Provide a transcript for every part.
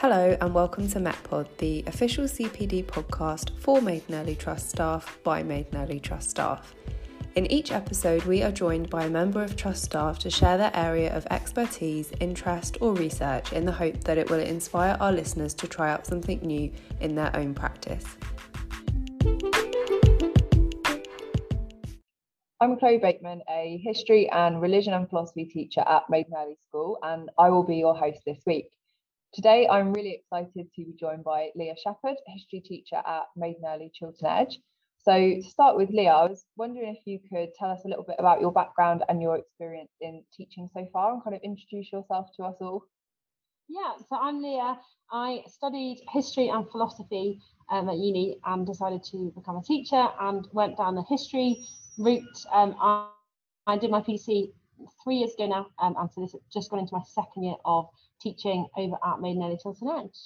Hello, and welcome to MetPod, the official CPD podcast for Maiden Erlegh Trust staff by Maiden Erlegh Trust staff. In each episode, we are joined by a member of Trust staff to share their area of expertise, interest, or research in the hope that it will inspire our listeners to try out something new in their own practice. I'm Chloe Bateman, a history and religion and philosophy teacher at Maiden Erlegh School, and I will be your host this week. Today, I'm really excited to be joined by Leah Shepherd, history teacher at Maiden Erlegh Chiltern Edge. So, to start with, Leah, I was wondering if you could tell us a little bit about your background and your experience in teaching so far and kind of introduce yourself to us all. Yeah, so I'm Leah. I studied history and philosophy um, at uni and decided to become a teacher and went down the history route. Um, I, I, did my PC three years ago now, um, and so this has just gone into my second year of teaching over at Maiden Erlegh Chiltern Edge.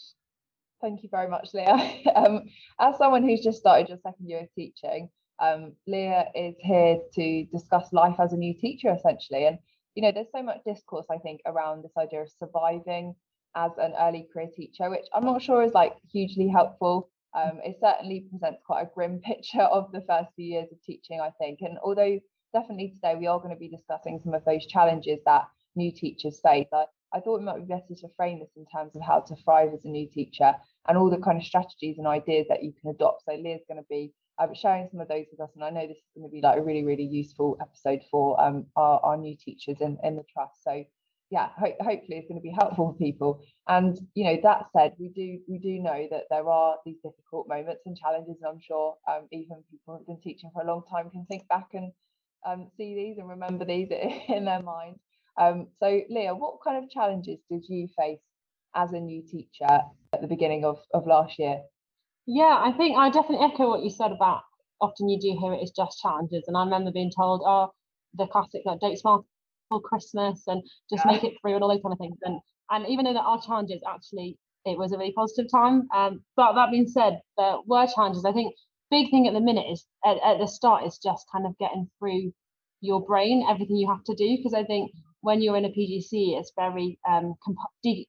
Thank you very much, Leah. um, as someone who's just started your second year of teaching, um, Leah is here to discuss life as a new teacher, essentially. And you know, there's so much discourse, I think, around this idea of surviving as an early career teacher, which I'm not sure is like hugely helpful. Um, it certainly presents quite a grim picture of the first few years of teaching, I think. And although definitely today we are going to be discussing some of those challenges that new teachers face, I, I thought it might be better to frame this in terms of how to thrive as a new teacher and all the kind of strategies and ideas that you can adopt. So Leah's going to be um, sharing some of those with us, and I know this is going to be like a really, really useful episode for um, our, our new teachers in, in the trust. So yeah, ho- hopefully it's going to be helpful for people. And you know, that said, we do we do know that there are these difficult moments and challenges, and I'm sure um, even people who've been teaching for a long time can think back and um, see these and remember these in their mind. Um, so, Leah, what kind of challenges did you face as a new teacher at the beginning of, of last year? Yeah, I think I definitely echo what you said about often you do hear it as just challenges. And I remember being told, oh, the classic, like, don't smile for Christmas and just yeah. make it through and all those kind of things. And and even though there are challenges, actually it was a really positive time. Um, but that being said, there were challenges. I think big thing at the minute is at, at the start is just kind of getting through your brain everything you have to do because I think when you're in a PGC, it's very um, comp-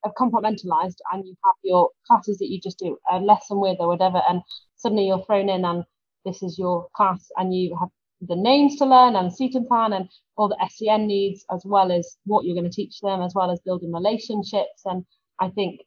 uh, compartmentalized, and you have your classes that you just do a lesson with or whatever, and suddenly you're thrown in, and this is your class, and you have the names to learn and seating plan and all the SEN needs, as well as what you're going to teach them, as well as building relationships. And I think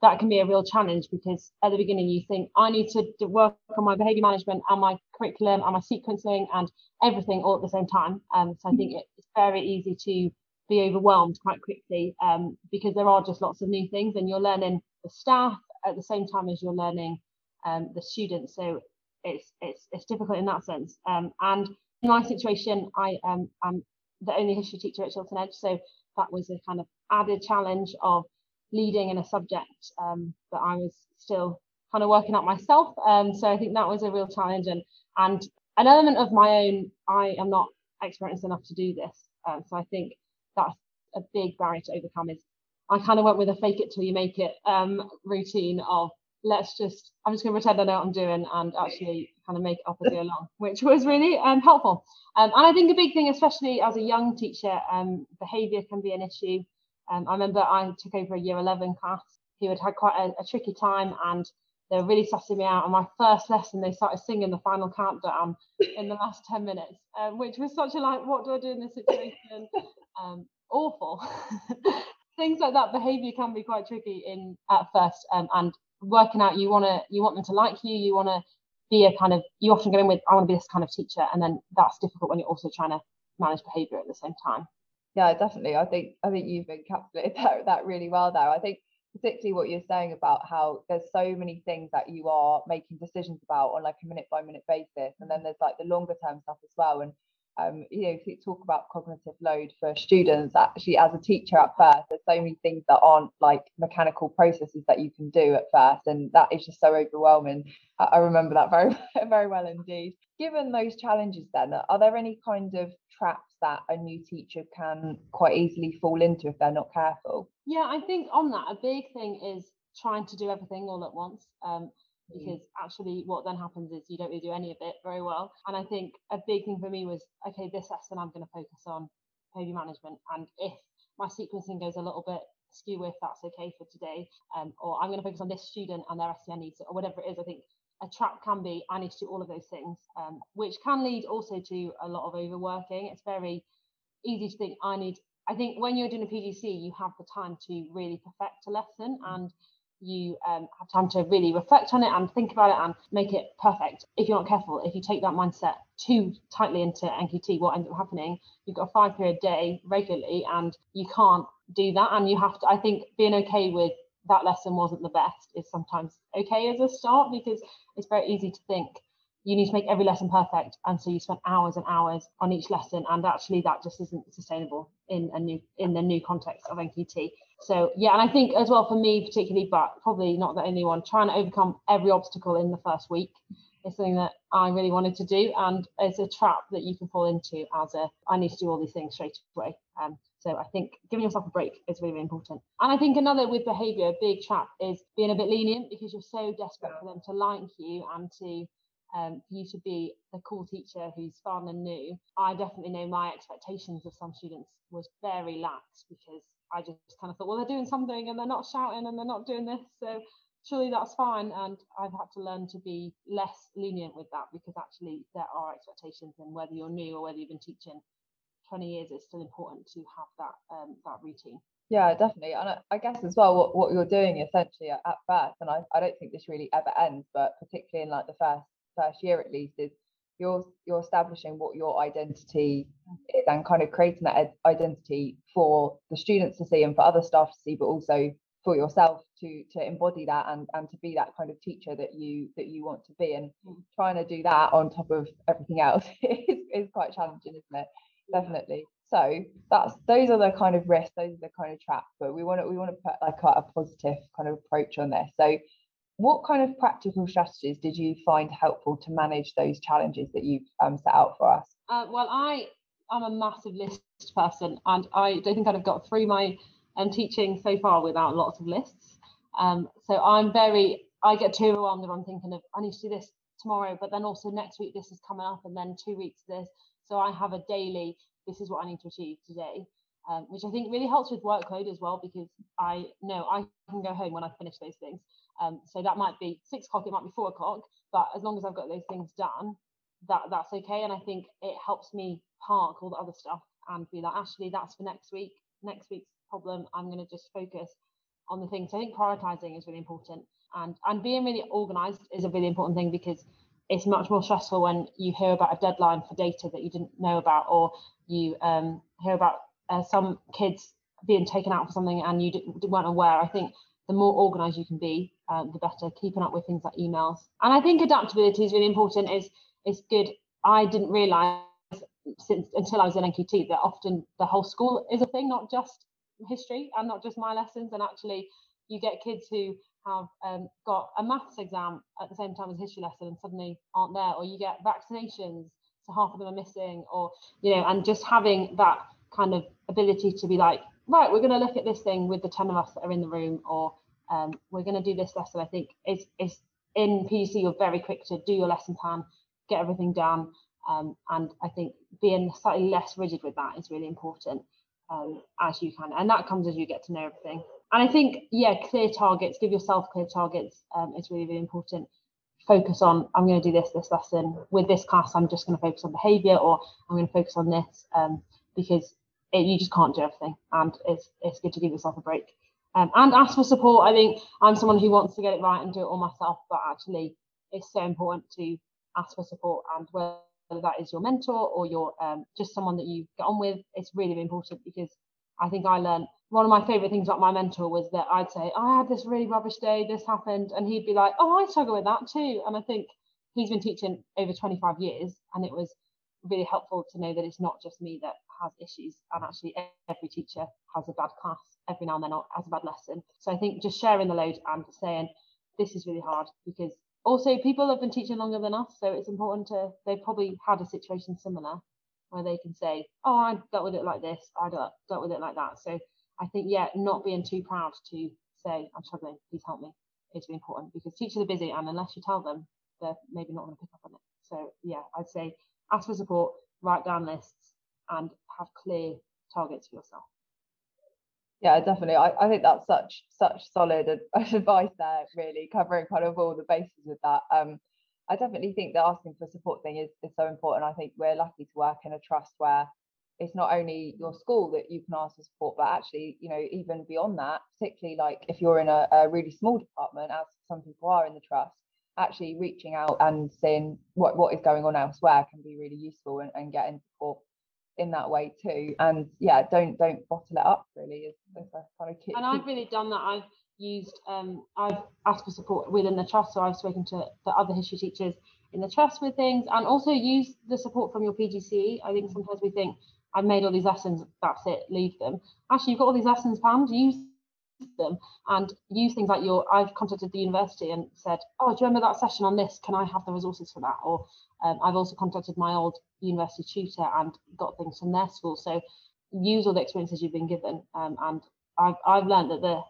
that can be a real challenge because at the beginning you think I need to work on my behavior management and my curriculum and my sequencing and everything all at the same time. Um, so I think it's very easy to be overwhelmed quite quickly um, because there are just lots of new things and you're learning the staff at the same time as you're learning um, the students. So it's it's it's difficult in that sense. Um, and in my situation, I um, am the only history teacher at Chiltern Edge, so that was a kind of added challenge of leading in a subject um, that I was still kind of working out myself. Um, so I think that was a real challenge and and an element of my own. I am not experienced enough to do this, so I think that's a big barrier to overcome. Is I kind of went with a fake it till you make it um, routine of let's just I'm just going to pretend I know what I'm doing and actually kind of make it up as go along, which was really um, helpful. Um, and I think a big thing, especially as a young teacher, um, behaviour can be an issue. Um, I remember I took over a year 11 class who had had quite a, a tricky time and they were really sussing me out. On my first lesson, they started singing the final countdown in the last 10 minutes, um, which was such a like, what do I do in this situation? Um, awful. Things like that behaviour can be quite tricky in at first, and working out you want to you want them to like you you want to be a kind of you often go in with i want to be this kind of teacher and then that's difficult when you're also trying to manage behavior at the same time yeah definitely i think i think you've encapsulated that, that really well there i think particularly what you're saying about how there's so many things that you are making decisions about on like a minute by minute basis and then there's like the longer term stuff as well and um, you know, if you talk about cognitive load for students, actually, as a teacher at first, there's so many things that aren't like mechanical processes that you can do at first, and that is just so overwhelming. I, I remember that very, very well indeed. Given those challenges, then, are there any kind of traps that a new teacher can quite easily fall into if they're not careful? Yeah, I think on that, a big thing is trying to do everything all at once. Um, Mm. because actually what then happens is you don't really do any of it very well. And I think a big thing for me was, okay, this lesson I'm going to focus on behavior management. And if my sequencing goes a little bit skew if that's okay for today, um, or I'm going to focus on this student and their SEN needs, or whatever it is. I think a trap can be I need to do all of those things, um, which can lead also to a lot of overworking. It's very easy to think I need. I think when you're doing a PGC, you have the time to really perfect a lesson and you um, have time to really reflect on it and think about it and make it perfect. If you're not careful, if you take that mindset too tightly into NQT, what ends up happening, you've got a five period day regularly and you can't do that. And you have to, I think, being okay with that lesson wasn't the best is sometimes okay as a start because it's very easy to think you need to make every lesson perfect and so you spend hours and hours on each lesson and actually that just isn't sustainable in a new in the new context of nqt so yeah and i think as well for me particularly but probably not the only one trying to overcome every obstacle in the first week is something that i really wanted to do and it's a trap that you can fall into as a i need to do all these things straight away um, so I think giving yourself a break is really, really important. And I think another with behaviour, a big trap is being a bit lenient because you're so desperate for them to like you and to um, for you to be the cool teacher who's fun and new, I definitely know my expectations of some students was very lax because I just kind of thought, well, they're doing something and they're not shouting and they're not doing this. So surely that's fine. And I've had to learn to be less lenient with that because actually there are expectations and whether you're new or whether you've been teaching 20 years, it's still important to have that um, that routine. Yeah, definitely. And I, guess as well, what, what you're doing essentially at, at first, and I, I don't think this really ever ends, but particularly in like the first first year at least is you're you're establishing what your identity is and kind of creating that identity for the students to see and for other staff to see but also for yourself to to embody that and and to be that kind of teacher that you that you want to be. And mm. trying to do that on top of everything else is, is quite challenging isn't it? Definitely. So that's those are the kind of risks those are the kind of traps but we want to we want to put like a, a positive kind of approach on this. So what kind of practical strategies did you find helpful to manage those challenges that you've um, set out for us? Uh, well, I I am a massive list person, and I don't think I'd have got through my um, teaching so far without lots of lists. Um, so I'm very, I get too overwhelmed if I'm thinking of I need to do this tomorrow, but then also next week this is coming up, and then two weeks this. So I have a daily. This is what I need to achieve today. Um, which I think really helps with workload as well because I know I can go home when I finish those things. Um, so that might be six o'clock, it might be four o'clock, but as long as I've got those things done, that that's okay. And I think it helps me park all the other stuff and be like, actually, that's for next week. Next week's problem, I'm going to just focus on the things. So I think prioritizing is really important, and and being really organized is a really important thing because it's much more stressful when you hear about a deadline for data that you didn't know about, or you um, hear about uh, some kids being taken out for something and you didn't, weren't aware. I think the more organized you can be, um, the better. Keeping up with things like emails, and I think adaptability is really important. is is good. I didn't realise since until I was in NQT that often the whole school is a thing, not just history and not just my lessons. And actually, you get kids who have um, got a maths exam at the same time as history lesson and suddenly aren't there, or you get vaccinations, so half of them are missing, or you know, and just having that kind of ability to be like, right, we're going to look at this thing with the 10 of us that are in the room, or um, we're going to do this lesson. I think it's, it's in PGC, you're very quick to do your lesson plan, get everything done. Um, and I think being slightly less rigid with that is really important um, as you can. And that comes as you get to know everything. And I think, yeah, clear targets, give yourself clear targets um, is really, really important. Focus on, I'm going to do this, this lesson. With this class, I'm just going to focus on behavior or I'm going to focus on this um, because it, you just can't do everything, and it's it's good to give yourself a break. Um, and ask for support. I think I'm someone who wants to get it right and do it all myself, but actually, it's so important to ask for support, and whether that is your mentor or your um, just someone that you get on with, it's really, important because I think I learned one of my favorite things about my mentor was that I'd say, I had this really rubbish day, this happened, and he'd be like, Oh, I struggle with that too. And I think he's been teaching over 25 years, and it was really helpful to know that it's not just me that has issues and actually every teacher has a bad class every now and then or has a bad lesson so i think just sharing the load and saying this is really hard because also people have been teaching longer than us so it's important to they've probably had a situation similar where they can say oh i dealt with it like this i dealt, with it like that so i think yeah not being too proud to say i'm struggling please help me is really important because teachers are busy and unless you tell them they're maybe not going to pick up on it so yeah i'd say ask for support write down lists and have clear targets for yourself. Yeah, definitely. I, I think that's such such solid advice there, really covering kind of all the bases of that. Um, I definitely think the asking for support thing is, is so important. I think we're lucky to work in a trust where it's not only your school that you can ask for support, but actually, you know, even beyond that, particularly like if you're in a, a really small department, as some people are in the trust, actually reaching out and seeing what, what is going on elsewhere can be really useful and, and getting support in that way too. And yeah, don't don't bottle it up really kind of. And I've really done that. I've used um I've asked for support within the trust. So I've spoken to the other history teachers in the trust with things and also use the support from your PGCE. I think sometimes we think I've made all these lessons, that's it, leave them. Actually, you've got all these lessons planned, use them and use things like your I've contacted the university and said, oh, do you remember that session on this? Can I have the resources for that? Or um, I've also contacted my old university tutor and got things from their school. So use all the experiences you've been given. Um, and I've, I've learned that the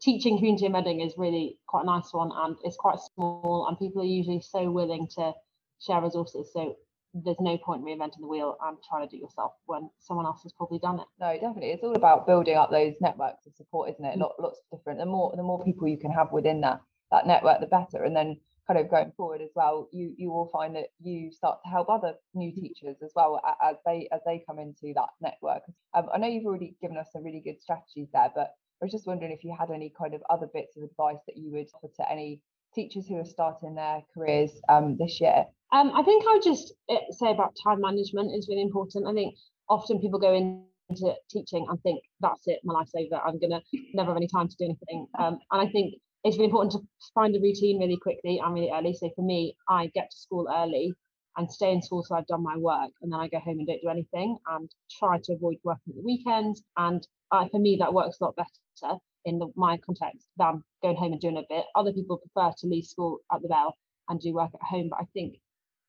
teaching community in Reading is really quite a nice one and it's quite small and people are usually so willing to share resources. So there's no point reinventing the wheel and trying to do it yourself when someone else has probably done it. No, definitely. It's all about building up those networks of support, isn't it? Mm. lots of different. The more the more people you can have within that that network, the better. And then kind of going forward as well, you you will find that you start to help other new teachers as well as they as they come into that network. Um, I know you've already given us some really good strategies there, but I was just wondering if you had any kind of other bits of advice that you would offer to any teachers who are starting their careers um, this year? Um, I think I would just eh, say about time management is really important. I think often people go into teaching and think that's it, my life's over. I'm gonna never have any time to do anything. Um, and I think it's really important to find a routine really quickly and really early. So for me, I get to school early and stay in school so I've done my work, and then I go home and don't do anything and try to avoid working at the weekends. And uh, for me, that works a lot better in the, my context than going home and doing a bit. Other people prefer to leave school at the bell and do work at home, but I think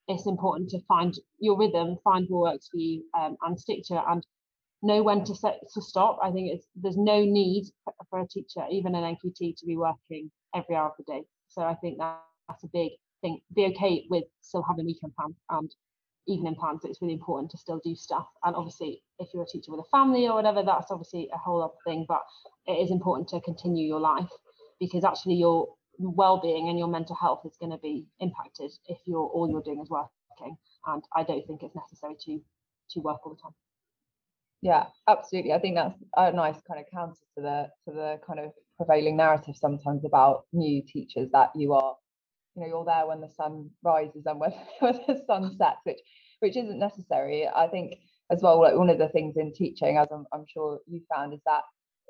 it's important to find your rhythm, find what works for you, um, and stick to it, and know when to set to stop. I think it's there's no need for a teacher, even an NQT, to be working every hour of the day. So I think that, that's a big thing. Be okay with still having weekend plans and evening plans. It's really important to still do stuff. And obviously, if you're a teacher with a family or whatever, that's obviously a whole other thing. But it is important to continue your life because actually your well-being and your mental health is going to be impacted if you're all you're doing is working. And I don't think it's necessary to to work all the time. Yeah, absolutely. I think that's a nice kind of counter to the to the kind of prevailing narrative sometimes about new teachers that you are you know you're there when the sun rises and when, when the sun sets which which isn't necessary. I think as well like one of the things in teaching as i'm, I'm sure you found is that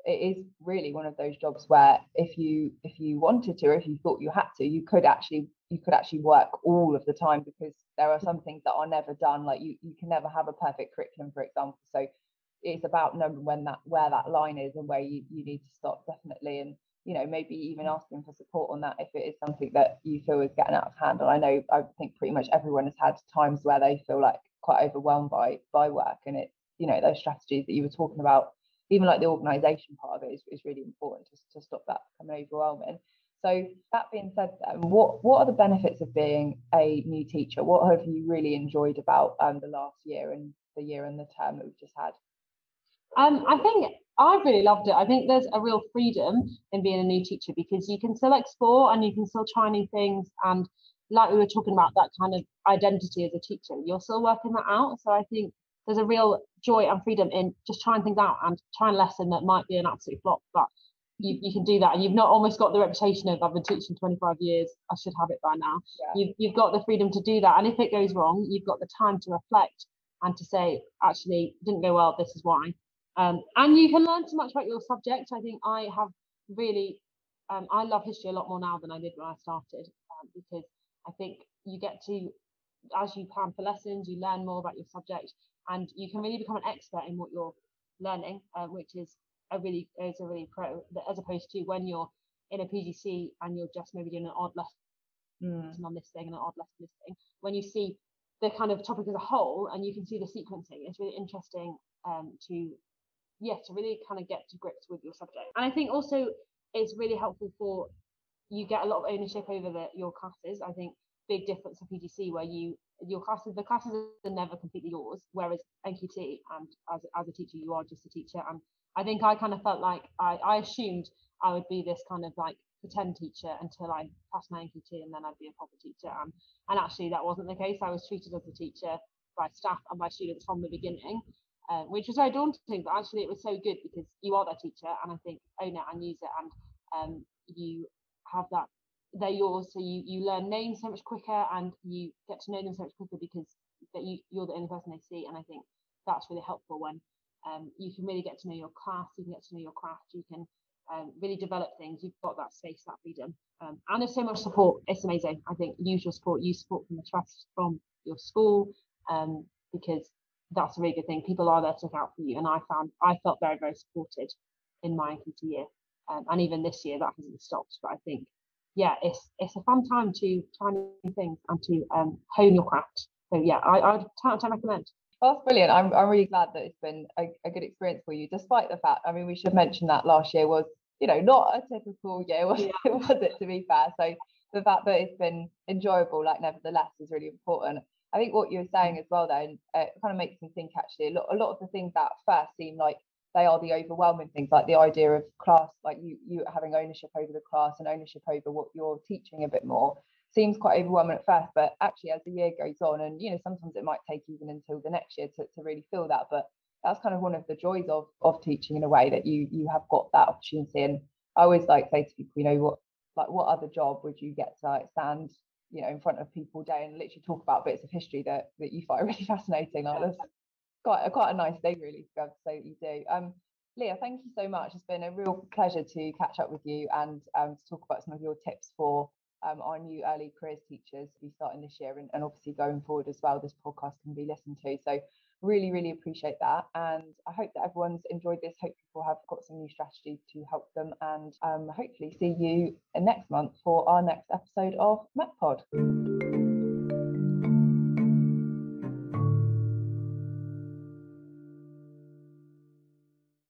it is really one of those jobs where if you if you wanted to or if you thought you had to you could actually you could actually work all of the time because there are some things that are never done. Like you you can never have a perfect curriculum for example. So it's about knowing when that where that line is and where you, you need to stop definitely. And you know maybe even asking for support on that if it is something that you feel is getting out of hand. And i know i think pretty much everyone has had times where they feel like quite overwhelmed by by work. And it's you know those strategies that you were talking about even like the organization part of it is, is really important to, to stop that becoming overwhelming. So that being said then, what what are the benefits of being a new teacher? What have you really enjoyed about um, the last year and the year and the term that we've just had um, I think I really loved it. I think there's a real freedom in being a new teacher because you can still explore and you can still try new things. And like we were talking about, that kind of identity as a teacher, you're still working that out. So I think there's a real joy and freedom in just trying things out and trying a lesson that might be an absolute flop, but you, you can do that. And you've not almost got the reputation of I've been teaching 25 years, I should have it by now. Yeah. You've, you've got the freedom to do that. And if it goes wrong, you've got the time to reflect and to say, actually, didn't go well, this is why. Um, and you can learn so much about your subject. I think I have really, um, I love history a lot more now than I did when I started um, because I think you get to, as you plan for lessons, you learn more about your subject and you can really become an expert in what you're learning, uh, which is a really is a really pro as opposed to when you're in a PGC and you're just maybe doing an odd lesson mm. on this thing and an odd lesson this thing. When you see the kind of topic as a whole and you can see the sequencing, it's really interesting um, to yeah, to really kind of get to grips with your subject. And I think also it's really helpful for you get a lot of ownership over the, your classes. I think big difference for PGC where you your classes the classes are never completely yours, whereas NQT and as as a teacher you are just a teacher and I think I kind of felt like I, I assumed I would be this kind of like pretend teacher until I passed my NQT and then I'd be a proper teacher. Um, and actually that wasn't the case. I was treated as a teacher by staff and by students from the beginning, uh, which was very daunting, but actually it was so good because you are their teacher and I think own it and use it and um, you have that they're yours. So you you learn names so much quicker and you get to know them so much quicker because that you you're the only person they see. And I think that's really helpful when um, you can really get to know your class you can get to know your craft you can um, really develop things. You've got that space that freedom. Um, and there's so much support. It's amazing. I think use your support use support from the trust from your school um, because that's a really good thing people are there to look out for you and I found I felt very very supported in my NQT year um, and even this year that hasn't stopped but I think yeah, it's it's a fun time to try new things and to um, hone your craft. So yeah, I I would recommend. That's brilliant. I'm I'm really glad that it's been a, a good experience for you, despite the fact. I mean, we should mention that last year was, you know, not a typical year, was, yeah. was it? To be fair, so the fact that it's been enjoyable, like nevertheless, is really important. I think what you were saying as well, then, uh, kind of makes me think actually a lot, a lot of the things that first seem like they are the overwhelming things like the idea of class like you you having ownership over the class and ownership over what you're teaching a bit more seems quite overwhelming at first but actually as the year goes on and you know sometimes it might take even until the next year to, to really feel that but that's kind of one of the joys of of teaching in a way that you you have got that opportunity and i always like say to people you know what like what other job would you get to like stand you know in front of people day and literally talk about bits of history that that you find really fascinating like this quite a quite a nice thing really to be able to say that you do. Um, Leah, thank you so much. It's been a real pleasure to catch up with you and um, to talk about some of your tips for um, our new early careers teachers to be starting this year and, and, obviously going forward as well. This podcast can be listened to. So really, really appreciate that. And I hope that everyone's enjoyed this. Hope people have got some new strategies to help them and um, hopefully see you next month for our next episode of MetPod.